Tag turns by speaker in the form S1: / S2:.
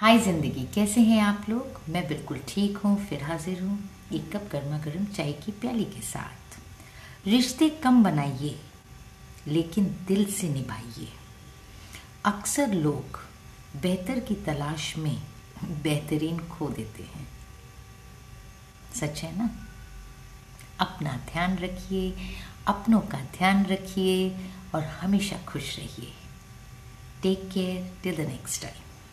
S1: हाय ज़िंदगी, कैसे हैं आप लोग? मैं बिल्कुल ठीक हूँ, फिर हाजिर हूँ एक कप गर्मा गर्म चाय की प्याली के साथ। रिश्ते कम बनाइए, लेकिन दिल से निभाइए। अक्सर लोग बेहतर की तलाश में बेहतरीन खो देते हैं। सच है ना? अपना ध्यान रखिए, अपनों का ध्यान रखिए और हमेशा खुश रहिए। Take care till the next time